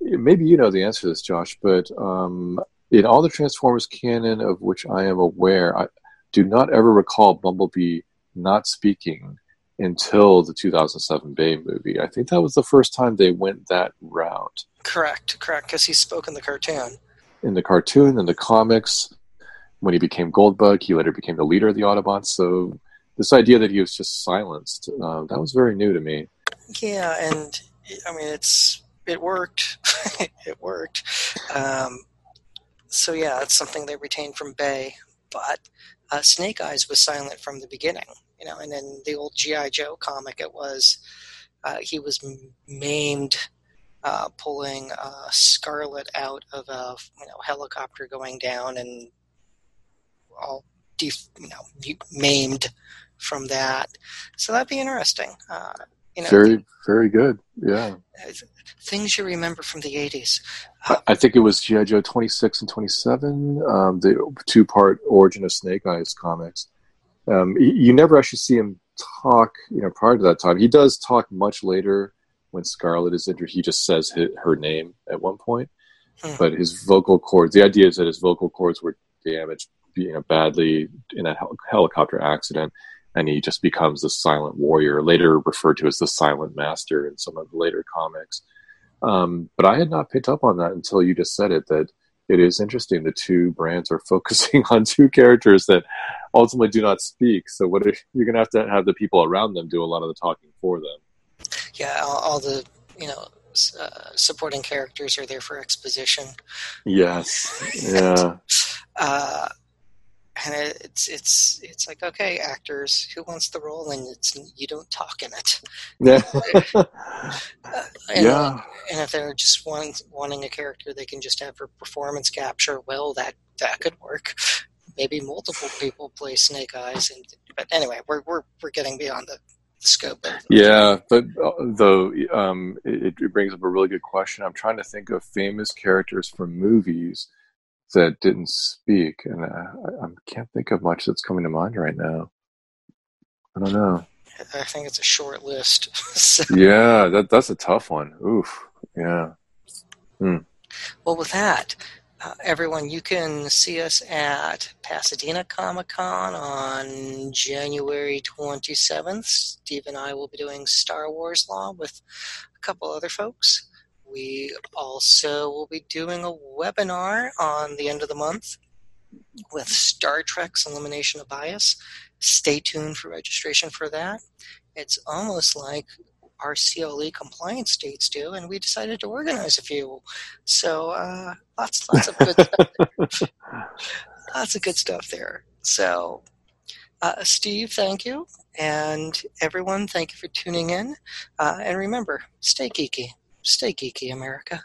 maybe you know the answer to this, Josh, but um, in all the Transformers canon of which I am aware, I do not ever recall Bumblebee not speaking until the 2007 Bay movie. I think that was the first time they went that route. Correct, correct, because he spoke in the cartoon. In the cartoon, in the comics, when he became Goldbug, he later became the leader of the Autobots. So this idea that he was just silenced uh, that was very new to me yeah and i mean it's it worked it worked um, so yeah it's something they retained from bay but uh, snake eyes was silent from the beginning you know and in the old gi joe comic it was uh, he was maimed uh, pulling uh, Scarlett out of a you know helicopter going down and all def- you know maimed from that. So that'd be interesting. Uh, you know, very, very good. Yeah. Things you remember from the 80s. Uh, I think it was G.I. Joe 26 and 27, um, the two part Origin of Snake Eyes comics. Um, you never actually see him talk, you know, prior to that time. He does talk much later when Scarlett is injured. He just says her name at one point. Hmm. But his vocal cords, the idea is that his vocal cords were damaged you know, badly in a hel- helicopter accident and he just becomes the silent warrior, later referred to as the silent master in some of the later comics. Um, but I had not picked up on that until you just said it that it is interesting. The two brands are focusing on two characters that ultimately do not speak. So what if you're going to have to have the people around them do a lot of the talking for them? Yeah, all, all the you know uh, supporting characters are there for exposition. Yes. Yeah. uh, and it's it's it's like okay, actors, who wants the role? And it's you don't talk in it. Yeah. and, yeah. And if they're just want, wanting a character, they can just have a performance capture. Well, that that could work. Maybe multiple people play Snake Eyes, and but anyway, we're we're we're getting beyond the scope. yeah, but uh, though um, it, it brings up a really good question. I'm trying to think of famous characters from movies that didn't speak, and I, I can't think of much that's coming to mind right now. I don't know. I think it's a short list. so. Yeah, that that's a tough one. Oof. Yeah. Hmm. Well, with that, uh, everyone, you can see us at Pasadena Comic Con on January 27th. Steve and I will be doing Star Wars Law with a couple other folks. We also will be doing a webinar on the end of the month with Star Trek's Elimination of Bias. Stay tuned for registration for that. It's almost like our CLE compliance dates do, and we decided to organize a few. So uh, lots, lots of good stuff. lots of good stuff there. So, uh, Steve, thank you, and everyone, thank you for tuning in. Uh, and remember, stay geeky, stay geeky, America.